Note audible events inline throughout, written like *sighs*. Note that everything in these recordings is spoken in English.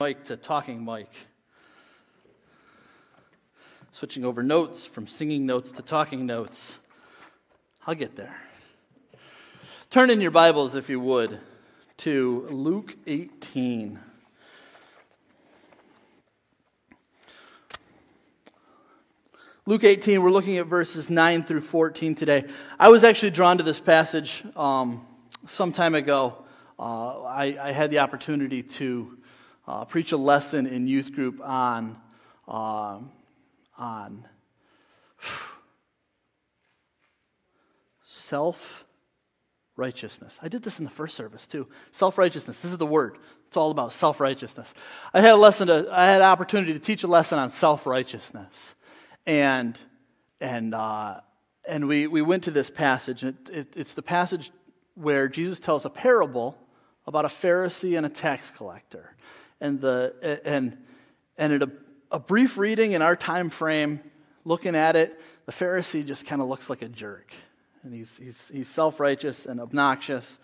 Mike to talking Mike. Switching over notes from singing notes to talking notes. I'll get there. Turn in your Bibles, if you would, to Luke 18. Luke 18, we're looking at verses 9 through 14 today. I was actually drawn to this passage um, some time ago. Uh, I, I, had the opportunity to uh, preach a lesson in youth group on, uh, on *sighs* self righteousness. I did this in the first service too. Self righteousness. This is the word. It's all about self righteousness. I had a lesson. To, I had an opportunity to teach a lesson on self righteousness and and uh, and we we went to this passage. It, it, it's the passage where Jesus tells a parable about a Pharisee and a tax collector, and the and and at a, a brief reading in our time frame, looking at it, the Pharisee just kind of looks like a jerk, and he's he's he's self righteous and obnoxious.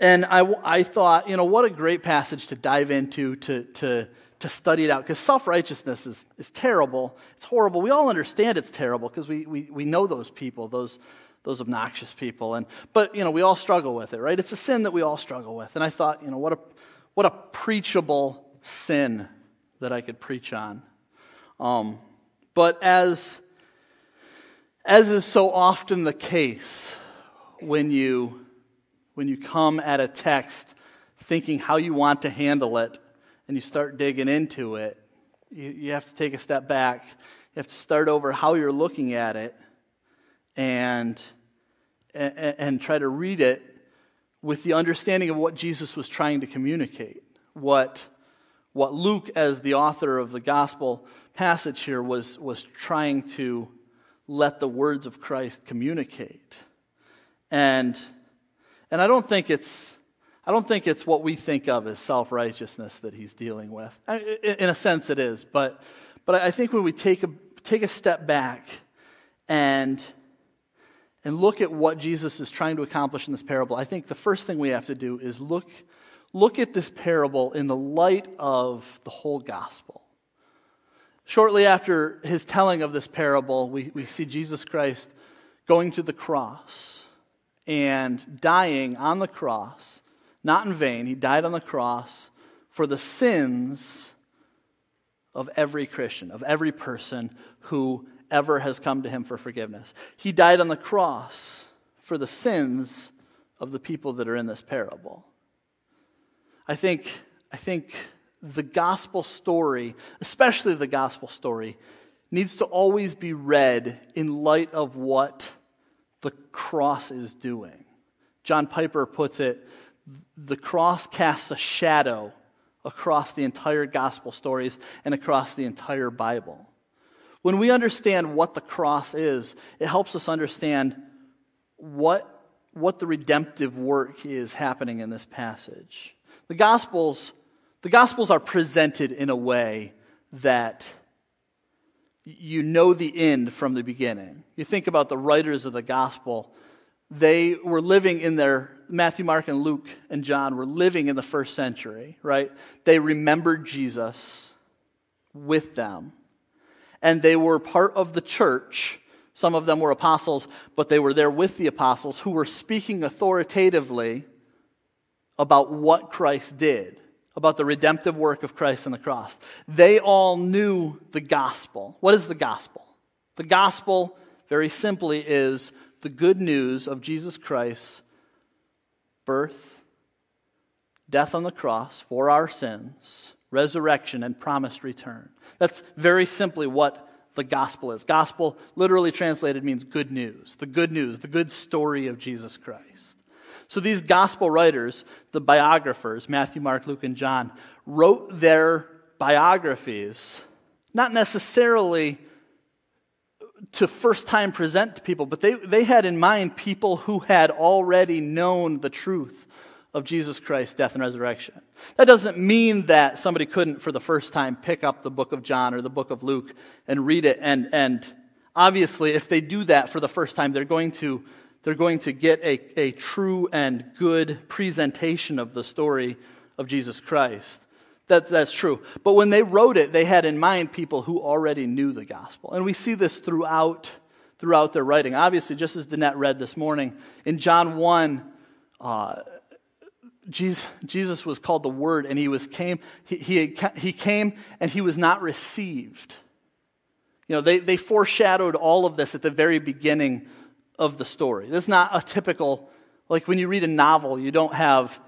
And I, I thought, you know, what a great passage to dive into to, to, to study it out because self righteousness is, is terrible. It's horrible. We all understand it's terrible because we, we, we know those people, those, those obnoxious people. And, but, you know, we all struggle with it, right? It's a sin that we all struggle with. And I thought, you know, what a, what a preachable sin that I could preach on. Um, but as, as is so often the case when you, when you come at a text thinking how you want to handle it, and you start digging into it, you, you have to take a step back. You have to start over how you're looking at it and, and, and try to read it with the understanding of what Jesus was trying to communicate, what, what Luke, as the author of the gospel passage here, was, was trying to let the words of Christ communicate. And, and I don't think it's I don't think it's what we think of as self righteousness that he's dealing with. In a sense, it is. But, but I think when we take a, take a step back and, and look at what Jesus is trying to accomplish in this parable, I think the first thing we have to do is look, look at this parable in the light of the whole gospel. Shortly after his telling of this parable, we, we see Jesus Christ going to the cross and dying on the cross not in vain. He died on the cross for the sins of every Christian, of every person who ever has come to him for forgiveness. He died on the cross for the sins of the people that are in this parable. I think, I think the gospel story, especially the gospel story, needs to always be read in light of what the cross is doing. John Piper puts it the cross casts a shadow across the entire gospel stories and across the entire Bible. When we understand what the cross is, it helps us understand what, what the redemptive work is happening in this passage. The gospels, the gospels are presented in a way that you know the end from the beginning. You think about the writers of the gospel, they were living in their Matthew, Mark, and Luke and John were living in the first century, right? They remembered Jesus with them. And they were part of the church. Some of them were apostles, but they were there with the apostles who were speaking authoritatively about what Christ did, about the redemptive work of Christ on the cross. They all knew the gospel. What is the gospel? The gospel, very simply, is the good news of Jesus Christ's birth, death on the cross for our sins, resurrection, and promised return. That's very simply what the gospel is. Gospel, literally translated, means good news. The good news, the good story of Jesus Christ. So these gospel writers, the biographers, Matthew, Mark, Luke, and John, wrote their biographies not necessarily to first time present to people, but they, they had in mind people who had already known the truth of Jesus Christ's death and resurrection. That doesn't mean that somebody couldn't, for the first time, pick up the book of John or the book of Luke and read it. And, and obviously, if they do that for the first time, they're going to, they're going to get a, a true and good presentation of the story of Jesus Christ. That, that's true. But when they wrote it, they had in mind people who already knew the gospel. And we see this throughout, throughout their writing. Obviously, just as Danette read this morning, in John 1, uh, Jesus, Jesus was called the Word, and he, was came, he, he, he came and he was not received. You know, they, they foreshadowed all of this at the very beginning of the story. This is not a typical, like when you read a novel, you don't have,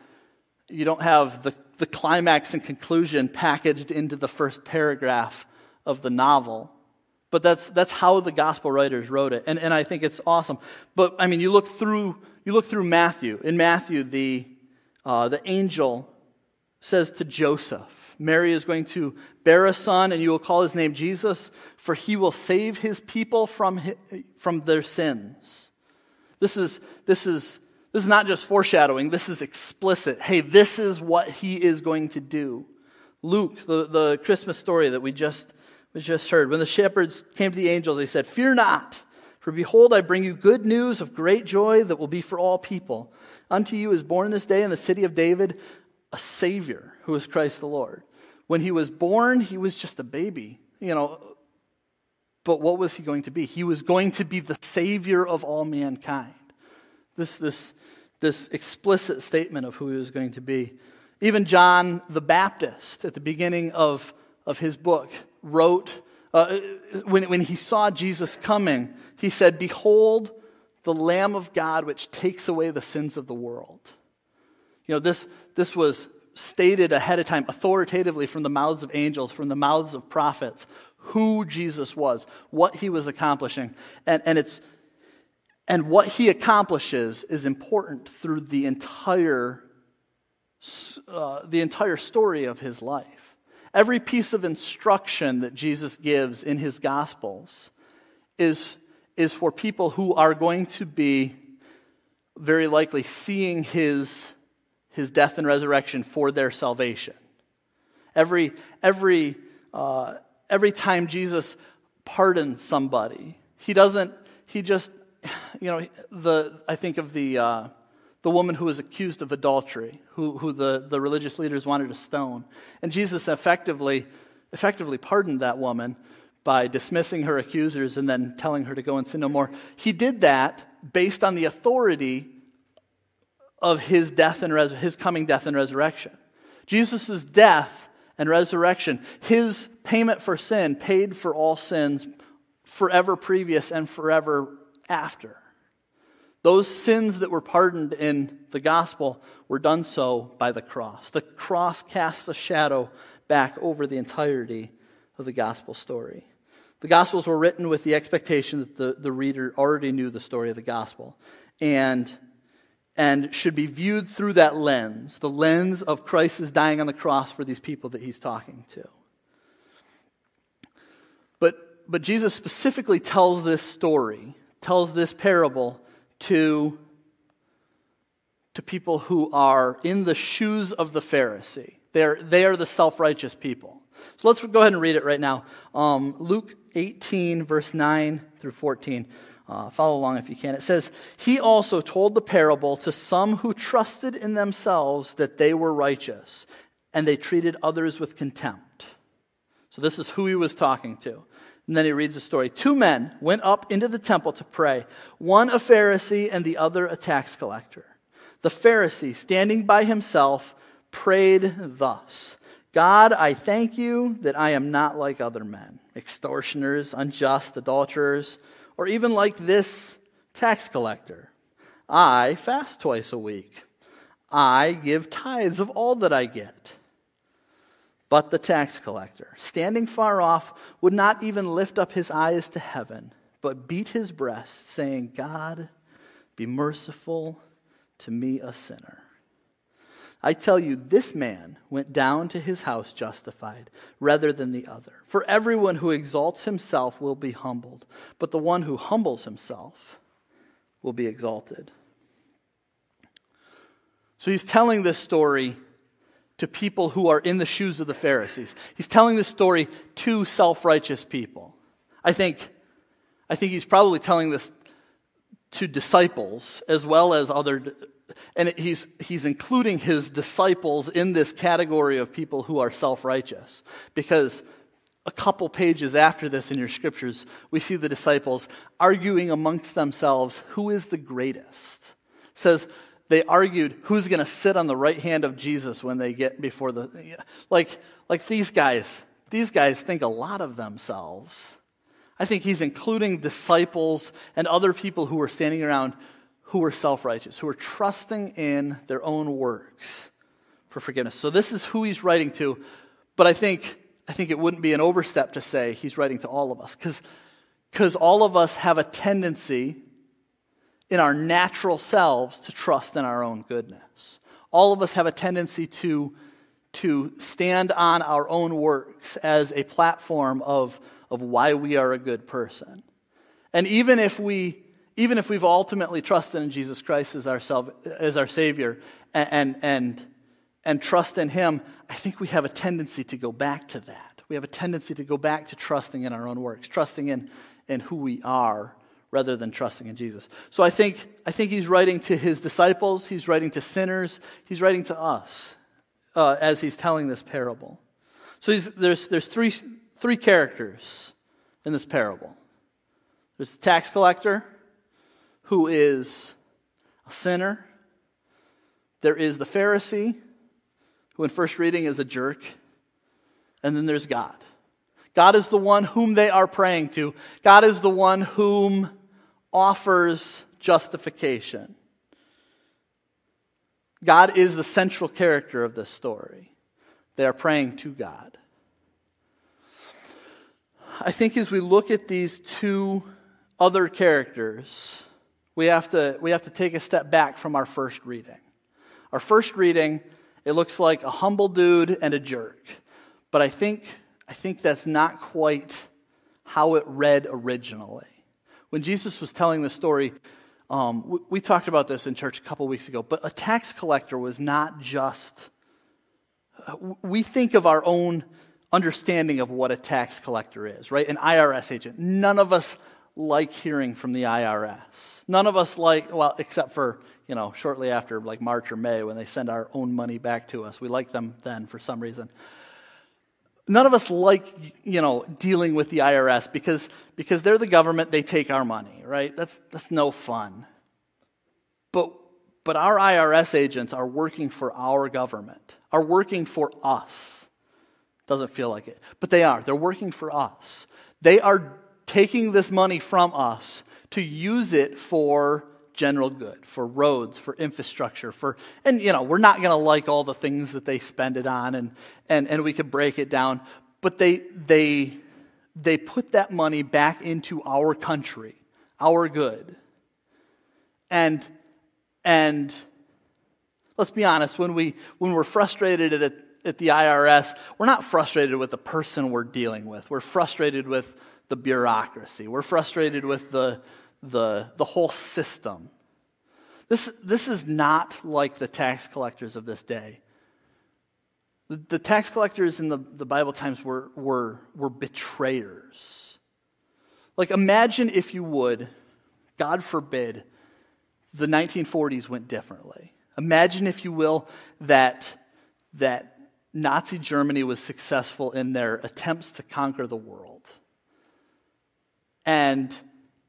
you don't have the, the climax and conclusion packaged into the first paragraph of the novel. But that's, that's how the gospel writers wrote it. And, and I think it's awesome. But, I mean, you look through, you look through Matthew. In Matthew, the, uh, the angel says to Joseph, Mary is going to bear a son, and you will call his name Jesus, for he will save his people from, his, from their sins. This is, this, is, this is not just foreshadowing, this is explicit. Hey, this is what he is going to do. Luke, the, the Christmas story that we just, we just heard, when the shepherds came to the angels, they said, Fear not, for behold, I bring you good news of great joy that will be for all people. Unto you is born this day in the city of David a Savior who is Christ the Lord. When he was born, he was just a baby, you know. But what was he going to be? He was going to be the Savior of all mankind. This, this, this explicit statement of who he was going to be. Even John the Baptist, at the beginning of, of his book, wrote, uh, when, when he saw Jesus coming, he said, Behold, the Lamb of God which takes away the sins of the world. You know, this, this was stated ahead of time, authoritatively from the mouths of angels, from the mouths of prophets, who Jesus was, what he was accomplishing. And, and, it's, and what he accomplishes is important through the entire, uh, the entire story of his life. Every piece of instruction that Jesus gives in his Gospels is is for people who are going to be very likely seeing his, his death and resurrection for their salvation. Every, every, uh, every time Jesus pardons somebody, he doesn't, he just, you know, the, I think of the, uh, the woman who was accused of adultery, who, who the, the religious leaders wanted to stone. And Jesus effectively, effectively pardoned that woman by dismissing her accusers and then telling her to go and sin no more. He did that based on the authority of his death and res- his coming death and resurrection. Jesus' death and resurrection, his payment for sin, paid for all sins forever previous and forever after. Those sins that were pardoned in the gospel were done so by the cross. The cross casts a shadow back over the entirety of the gospel story. The Gospels were written with the expectation that the, the reader already knew the story of the Gospel and, and should be viewed through that lens, the lens of Christ is dying on the cross for these people that he's talking to. But, but Jesus specifically tells this story, tells this parable to, to people who are in the shoes of the Pharisee. They're, they are the self righteous people. So let's go ahead and read it right now. Um, Luke 18, verse 9 through 14. Uh, follow along if you can. It says, He also told the parable to some who trusted in themselves that they were righteous, and they treated others with contempt. So this is who he was talking to. And then he reads the story. Two men went up into the temple to pray, one a Pharisee and the other a tax collector. The Pharisee, standing by himself, prayed thus God, I thank you that I am not like other men, extortioners, unjust, adulterers, or even like this tax collector. I fast twice a week. I give tithes of all that I get. But the tax collector, standing far off, would not even lift up his eyes to heaven, but beat his breast, saying, God, be merciful to me, a sinner. I tell you, this man went down to his house justified rather than the other. For everyone who exalts himself will be humbled, but the one who humbles himself will be exalted. So he's telling this story to people who are in the shoes of the Pharisees. He's telling this story to self righteous people. I think, I think he's probably telling this to disciples as well as other and he's, he's including his disciples in this category of people who are self righteous. Because a couple pages after this in your scriptures, we see the disciples arguing amongst themselves who is the greatest. It says they argued who's going to sit on the right hand of Jesus when they get before the. Like, like these guys, these guys think a lot of themselves. I think he's including disciples and other people who are standing around who are self righteous, who are trusting in their own works for forgiveness. So this is who he's writing to, but I think, I think it wouldn't be an overstep to say he's writing to all of us because all of us have a tendency in our natural selves to trust in our own goodness. All of us have a tendency to, to stand on our own works as a platform of, of why we are a good person. And even if we even if we've ultimately trusted in Jesus Christ as our, as our Savior and, and, and, trust in Him, I think we have a tendency to go back to that. We have a tendency to go back to trusting in our own works, trusting in, in who we are rather than trusting in Jesus. So I think, I think he's writing to his disciples, he's writing to sinners, he's writing to us uh, as he's telling this parable. So there's, there's three, three characters in this parable there's the tax collector, who is a sinner. There is the Pharisee, who in first reading is a jerk. And then there's God. God is the one whom they are praying to. God is the one whom offers justification. God is the central character of this story. They are praying to God. I think as we look at these two other characters, we have to, we have to take a step back from our first reading. Our first reading, it looks like a humble dude and a jerk. But I think, I think that's not quite how it read originally. When Jesus was telling the story, um, we, we, talked about this in church a couple weeks ago, but a tax collector was not just. We think of our own understanding of what a tax collector is, right? An IRS agent. None of us like hearing from the IRS. None of us like, well, except for, you know, shortly after like March or May when they send our own money back to us. We like them then for some reason. None of us like, you know, dealing with the IRS because, because they're the government, they take our money, right? That's, that's no fun. But, but our IRS agents are working for our government, are working for us. Doesn't feel like it, but they are. They're working for us. They are taking this money from us to use it for general good, for roads, for infrastructure, for and you know, we're not gonna like all the things that they spend it on and and, and we could break it down, but they they they put that money back into our country, our good. And and let's be honest, when we when we're frustrated at, at the IRS, we're not frustrated with the person we're dealing with. We're frustrated with the bureaucracy. We're frustrated with the, the, the whole system. This, this is not like the tax collectors of this day. The, the tax collectors in the, the Bible times were, were, were betrayers. Like, imagine if you would, God forbid, the 1940s went differently. Imagine, if you will, that, that Nazi Germany was successful in their attempts to conquer the world and,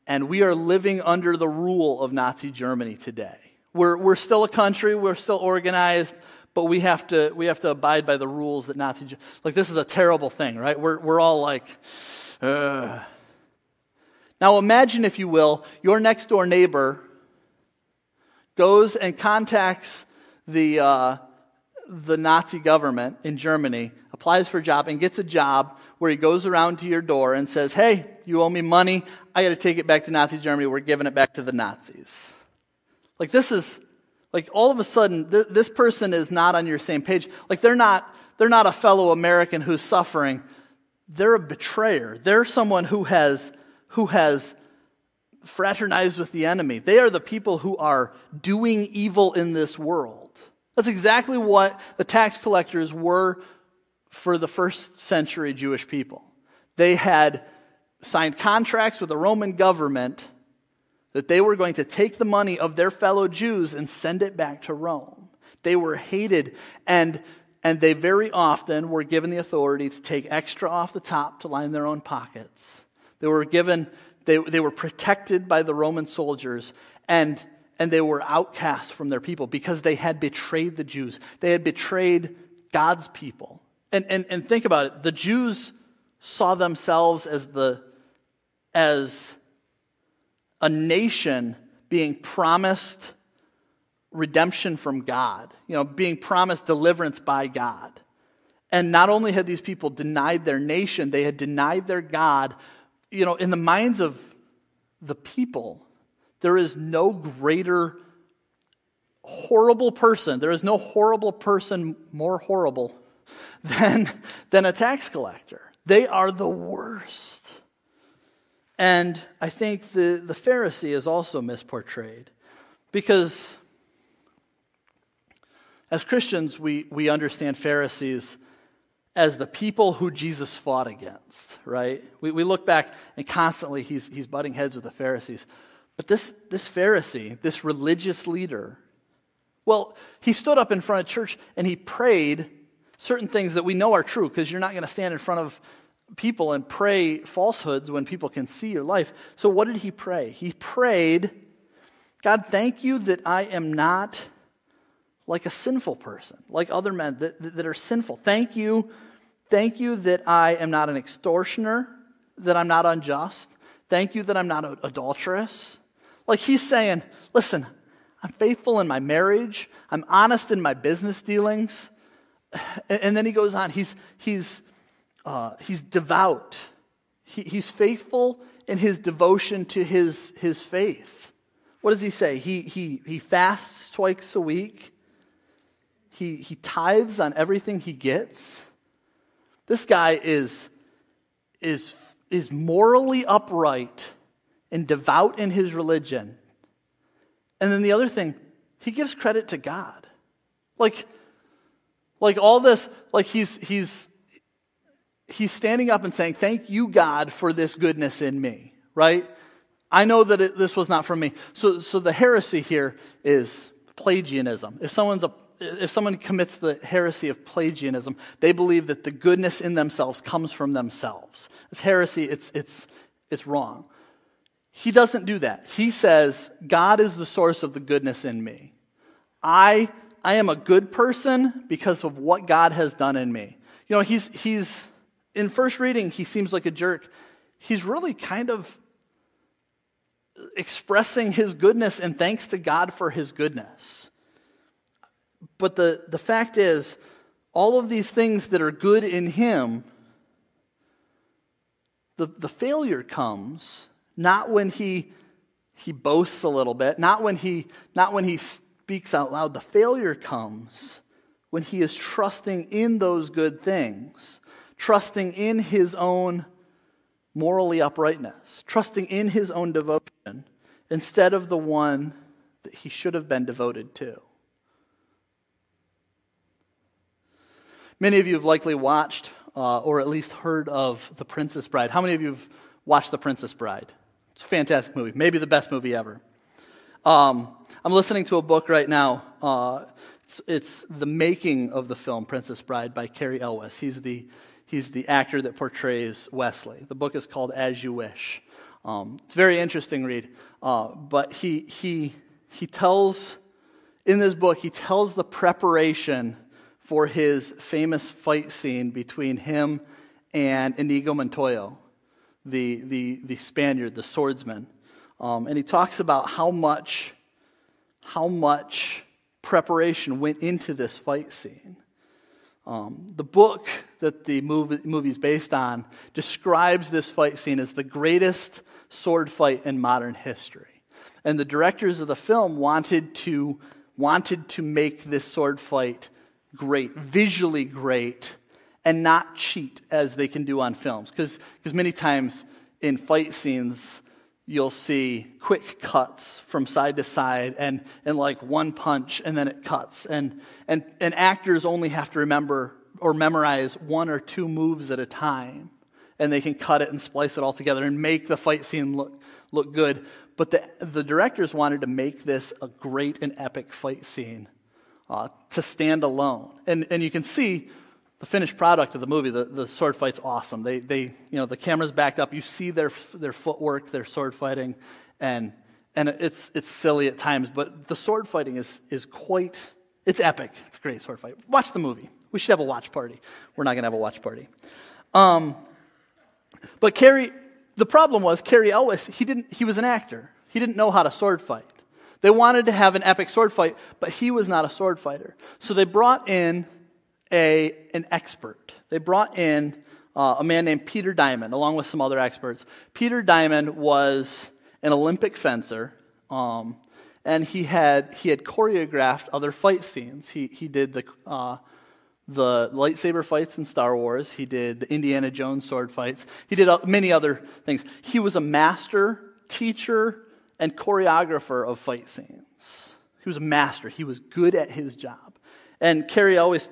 and we are living under the rule of Nazi Germany today. We're, we're still a country, we're still organized, but we have to, we have to abide by the rules that Nazi, like this is a terrible thing, right? We're, we're all like, Ugh. Now imagine, if you will, your next door neighbor goes and contacts the, uh, the Nazi government in Germany, applies for a job, and gets a job where he goes around to your door and says, Hey, you owe me money. I got to take it back to Nazi Germany. We're giving it back to the Nazis. Like, this is, like, all of a sudden, th- this person is not on your same page. Like, they're not, they're not a fellow American who's suffering. They're a betrayer. They're someone who has, who has fraternized with the enemy. They are the people who are doing evil in this world. That's exactly what the tax collectors were for the first century Jewish people. They had signed contracts with the Roman government that they were going to take the money of their fellow Jews and send it back to Rome. They were hated, and, and they very often were given the authority to take extra off the top to line their own pockets. They were given, they, they were protected by the Roman soldiers, and, and they were outcasts from their people because they had betrayed the Jews. They had betrayed God's people. And, and, and think about it the Jews saw themselves as the as a nation being promised redemption from God, you know, being promised deliverance by God. And not only had these people denied their nation, they had denied their God. You know, in the minds of the people, there is no greater horrible person, there is no horrible person more horrible *laughs* than, than a tax collector. They are the worst. And I think the, the Pharisee is also misportrayed because as Christians, we, we understand Pharisees as the people who Jesus fought against, right? We, we look back and constantly he's, he's butting heads with the Pharisees. But this, this Pharisee, this religious leader, well, he stood up in front of church and he prayed certain things that we know are true because you're not going to stand in front of people and pray falsehoods when people can see your life. So, what did he pray? He prayed, God, thank you that I am not like a sinful person, like other men that, that are sinful. Thank you, thank you that I am not an extortioner, that I'm not unjust. Thank you that I'm not adulterous. Like he's saying, listen, I'm faithful in my marriage, I'm honest in my business dealings. And then he goes on, he's, he's, uh, he's devout, he, he's faithful in his devotion to his, his faith. What does he say? He, he, he fasts twice a week. He, he tithes on everything he gets. This guy is, is, is morally upright and devout in his religion. And then the other thing, he gives credit to God. Like, like all this, like he's, he's, he's standing up and saying, Thank you, God, for this goodness in me, right? I know that it, this was not from me. So, so the heresy here is Pelagianism. If someone's a if someone commits the heresy of Pelagianism, they believe that the goodness in themselves comes from themselves. It's heresy, it's, it's, it's wrong. He doesn't do that. He says, God is the source of the goodness in me. I, I am a good person because of what God has done in me. You know, he's, he's, in first reading, he seems like a jerk. He's really kind of expressing his goodness and thanks to God for his goodness. But the, the fact is, all of these things that are good in him, the, the failure comes not when he, he boasts a little bit, not when, he, not when he speaks out loud. The failure comes when he is trusting in those good things, trusting in his own morally uprightness, trusting in his own devotion instead of the one that he should have been devoted to. Many of you have likely watched uh, or at least heard of The Princess Bride. How many of you have watched The Princess Bride? It's a fantastic movie, maybe the best movie ever. Um, I'm listening to a book right now. Uh, it's, it's, the making of the film Princess Bride by Cary Elwes. He's the, he's the actor that portrays Wesley. The book is called As You Wish. Um, it's a very interesting read. Uh, but he, he, he tells, in this book, he tells the preparation for his famous fight scene between him and Inigo Montoya the, the, the Spaniard, the swordsman. Um, and he talks about how much, how much preparation went into this fight scene. Um, the book that the movie is based on describes this fight scene as the greatest sword fight in modern history. And the directors of the film wanted to, wanted to make this sword fight great, visually great, and not cheat as they can do on films. Because many times in fight scenes, you'll see quick cuts from side to side and, and like one punch and then it cuts. And, and, and actors only have to remember or memorize one or two moves at a time. And they can cut it and splice it all together and make the fight scene look, look good. But the, the directors wanted to make this a great and epic fight scene uh, to stand alone. And, and you can see the finished product of the movie, the, the sword fight's awesome. They, they, you know, the camera's backed up. You see their, their footwork, their sword fighting, and, and it's, it's silly at times, but the sword fighting is, is quite, it's epic. It's a great sword fight. Watch the movie. We should have a watch party. We're not going to have a watch party. Um, but Cary, the problem was Cary Elwes, he, didn't, he was an actor. He didn't know how to sword fight. They wanted to have an epic sword fight, but he was not a sword fighter. So they brought in a, an expert. They brought in uh, a man named Peter Diamond, along with some other experts. Peter Diamond was an Olympic fencer, um, and he had, he had choreographed other fight scenes. He, he did the, uh, the lightsaber fights in Star Wars, he did the Indiana Jones sword fights, he did many other things. He was a master teacher and choreographer of fight scenes. He was a master, he was good at his job. And Cary Elwes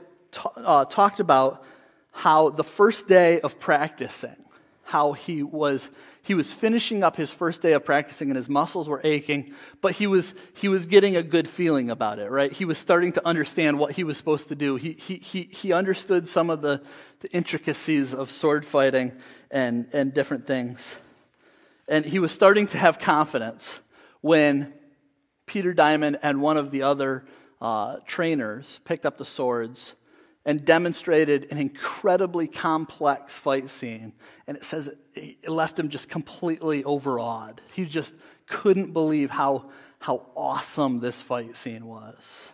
uh, talked about how the first day of practicing, how he was he was finishing up his first day of practicing and his muscles were aching, but he was he was getting a good feeling about it, right? He was starting to understand what he was supposed to do. He he he, he understood some of the, the intricacies of sword fighting and, and different things. And he was starting to have confidence when Peter Diamond and one of the other uh, trainers picked up the swords and demonstrated an incredibly complex fight scene. And it says it left him just completely overawed. He just couldn't believe how, how awesome this fight scene was.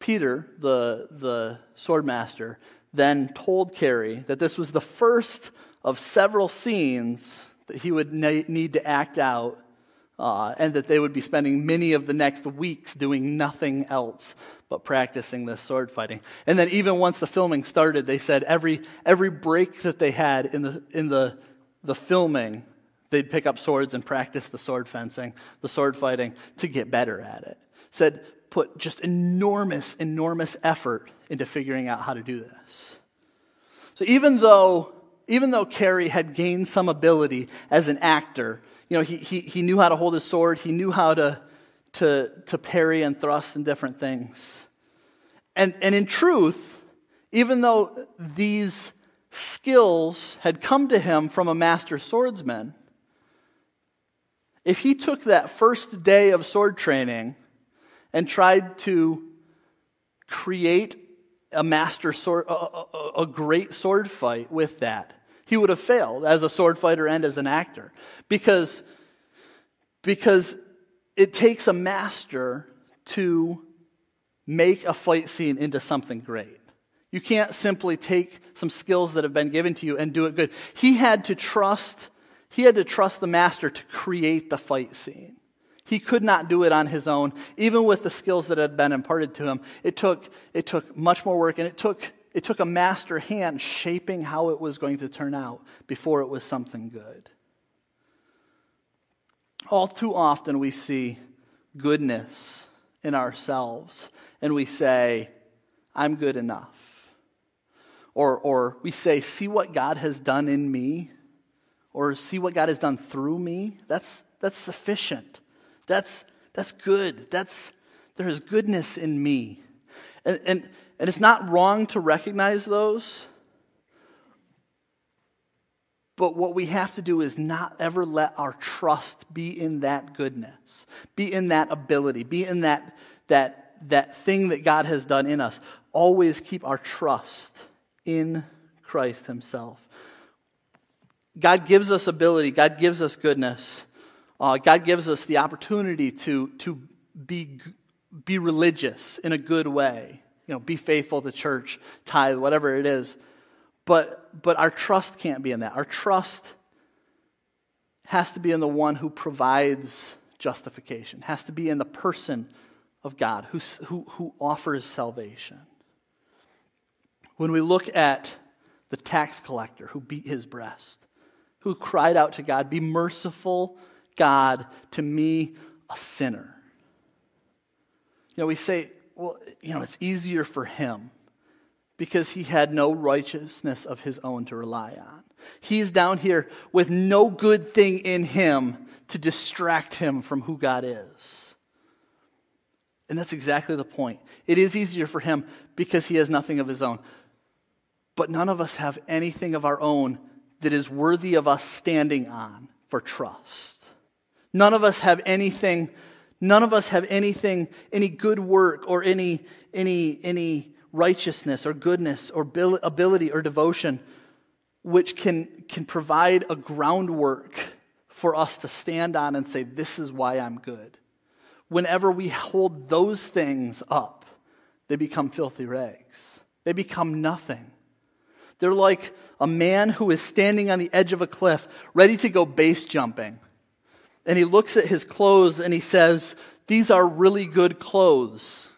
Peter, the, the swordmaster, then told Cary that this was the first of several scenes that he would need to act out uh, and that they would be spending many of the next weeks doing nothing else but practicing this sword fighting. And then even once the filming started, they said every, every break that they had in the, in the, the filming, they'd pick up swords and practice the sword fencing, the sword fighting to get better at it. Said put just enormous, enormous effort into figuring out how to do this. So even though, even though Cary had gained some ability as an actor, you know, he, he, he knew how to hold his sword, he knew how to, to, to parry and thrust and different things. And, and in truth, even though these skills had come to him from a master swordsman, if he took that first day of sword training and tried to create a master sword, a, a, a great sword fight with that, he would have failed as a sword fighter and as an actor. Because, because it takes a master to make a fight scene into something great. You can't simply take some skills that have been given to you and do it good. He had to trust, he had to trust the master to create the fight scene. He could not do it on his own, even with the skills that had been imparted to him. It took, it took much more work, and it took it took a master hand shaping how it was going to turn out before it was something good. All too often we see goodness in ourselves and we say, I'm good enough. Or, or we say, see what God has done in me, or see what God has done through me. That's, that's sufficient. That's, that's good. That's, there is goodness in me. And, and, and it's not wrong to recognize those. But what we have to do is not ever let our trust be in that goodness, be in that ability, be in that, that, that thing that God has done in us. Always keep our trust in Christ Himself. God gives us ability, God gives us goodness, uh, God gives us the opportunity to, to be, be religious in a good way you know, be faithful to church, tithe, whatever it is. But, but our trust can't be in that. Our trust has to be in the one who provides justification, has to be in the person of God who, who, who offers salvation. When we look at the tax collector who beat his breast, who cried out to God, Be merciful, God, to me, a sinner. You know, we say, well, you know, it's easier for him because he had no righteousness of his own to rely on. He's down here with no good thing in him to distract him from who God is. And that's exactly the point. It is easier for him because he has nothing of his own. But none of us have anything of our own that is worthy of us standing on for trust. None of us have anything, none of us have anything, any good work or any, any, any righteousness or goodness or ability or devotion which can, can provide a groundwork for us to stand on and say, This is why I'm good. Whenever we hold those things up, they become filthy rags. They become nothing. They're like a man who is standing on the edge of a cliff, ready to go base jumping. And he looks at his clothes and he says, These are really good clothes.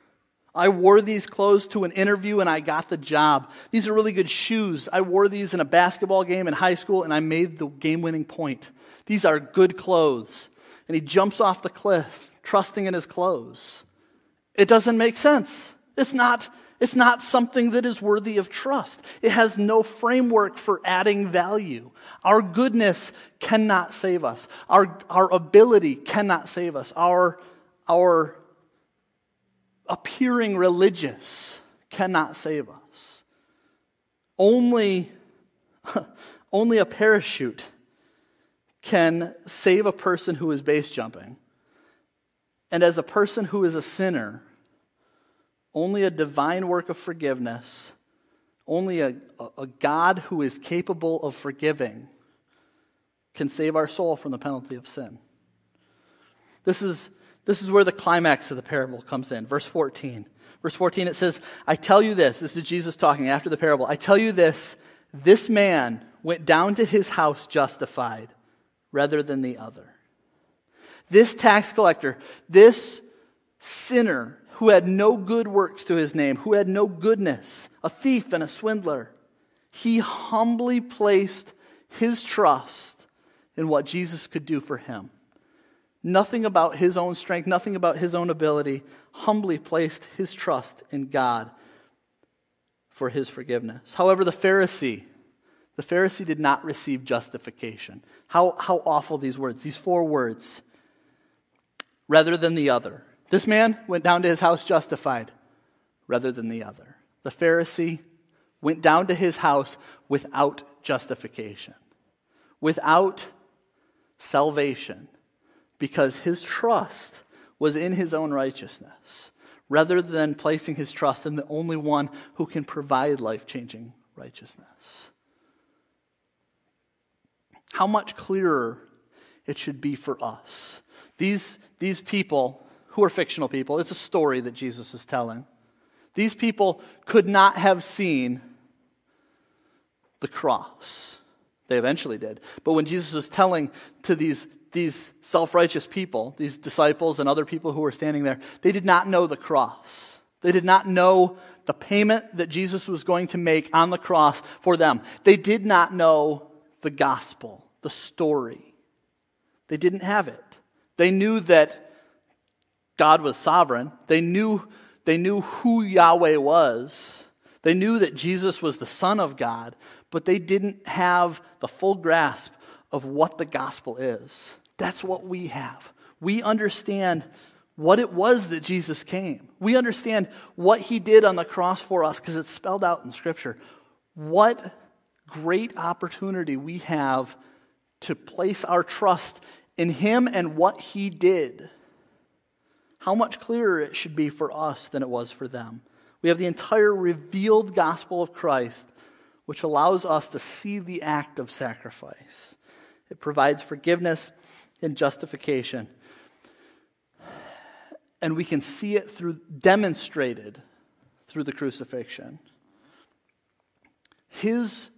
I wore these clothes to an interview and I got the job. These are really good shoes. I wore these in a basketball game in high school and I made the game winning point. These are good clothes. And he jumps off the cliff, trusting in his clothes. It doesn't make sense. It's not, it's not something that is worthy of trust. It has no framework for adding value. Our goodness cannot save us. Our, our ability cannot save us. Our, our appearing religious cannot save us. Only, *laughs* only a parachute can save a person who is base jumping. And as a person who is a sinner, only a divine work of forgiveness, only a, a God who is capable of forgiving can save our soul from the penalty of sin. This is this is where the climax of the parable comes in. Verse 14. Verse 14, it says, I tell you this. This is Jesus talking after the parable. I tell you this. This man went down to his house justified rather than the other. This tax collector, this sinner who had no good works to his name, who had no goodness, a thief and a swindler, he humbly placed his trust in what Jesus could do for him nothing about his own strength, nothing about his own ability, humbly placed his trust in God for his forgiveness. However, the Pharisee, the Pharisee did not receive justification. How, how awful these words, these four words, rather than the other. This man went down to his house justified rather than the other. The Pharisee went down to his house without justification, without salvation because his trust was in his own righteousness rather than placing his trust in the only one who can provide life changing righteousness. How much clearer it should be for us. These, these people, who are fictional people, it's a story that Jesus is telling. These people could not have seen the cross. They eventually did. But when Jesus was telling to these these self righteous people, these disciples and other people who were standing there, they did not know the cross. They did not know the payment that Jesus was going to make on the cross for them. They did not know the gospel, the story. They didn't have it. They knew that God was sovereign. They knew, they knew who Yahweh was. They knew that Jesus was the Son of God, but they didn't have the full grasp of what the gospel is. That's what we have. We understand what it was that Jesus came. We understand what he did on the cross for us because it's spelled out in Scripture. What great opportunity we have to place our trust in him and what he did. How much clearer it should be for us than it was for them. We have the entire revealed gospel of Christ, which allows us to see the act of sacrifice. It provides forgiveness and justification. And we can see it through demonstrated through the crucifixion. His,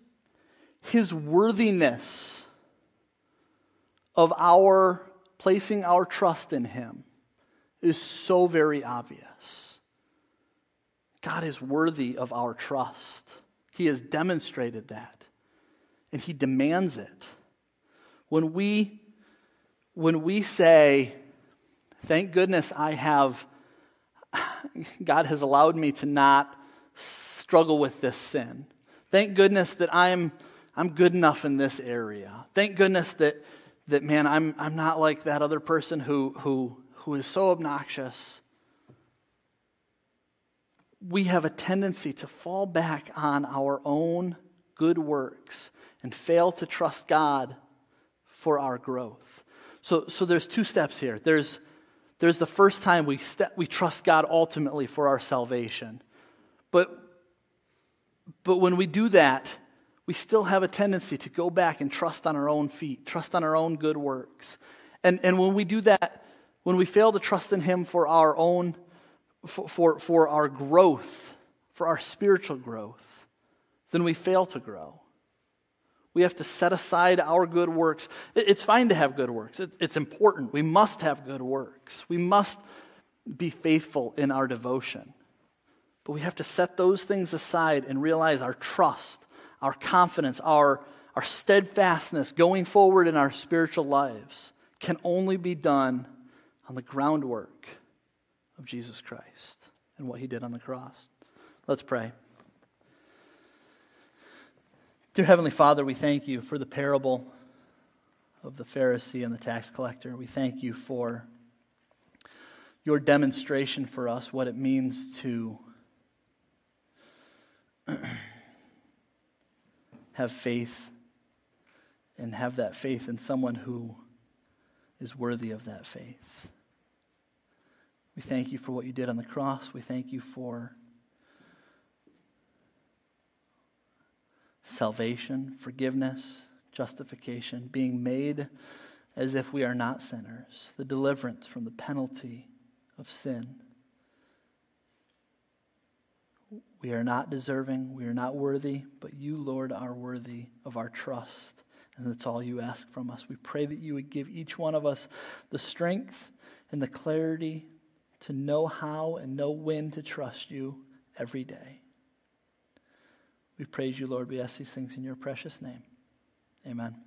his worthiness of our placing our trust in him is so very obvious. God is worthy of our trust. He has demonstrated that, and He demands it. When we when we say, thank goodness I have, *sighs* God has allowed me to not struggle with this sin. Thank goodness that I'm, I'm good enough in this area. Thank goodness that, that man, I'm, I'm not like that other person who, who, who is so obnoxious. We have a tendency to fall back on our own good works and fail to trust God for our growth. So, so there's two steps here. There's, there's the first time we, step, we trust God ultimately for our salvation. But, but when we do that, we still have a tendency to go back and trust on our own feet, trust on our own good works. And, and when we do that, when we fail to trust in Him for our own, for, for, for our growth, for our spiritual growth, then we fail to grow. We have to set aside our good works. It's fine to have good works, it's important. We must have good works. We must be faithful in our devotion. But we have to set those things aside and realize our trust our confidence, our, our steadfastness going forward in our spiritual lives can only be done on the groundwork of Jesus Christ and what he did on the cross. Let's pray. Dear Heavenly Father, we thank you for the parable of the Pharisee and the tax collector. We thank you for your demonstration for us what it means to *clears throat* have faith and have that faith in someone who is worthy of that faith. We thank you for what you did on the cross. We thank you for salvation, forgiveness, justification, being made as if we are not sinners, the deliverance from the penalty of sin. We are not deserving, we are not worthy, but you, Lord, are worthy of our trust. And that's all you ask from us. We pray that you would give each one of us the strength and the clarity to know how and know when to trust you every day. We praise you, Lord. We ask these things in your precious name. Amen.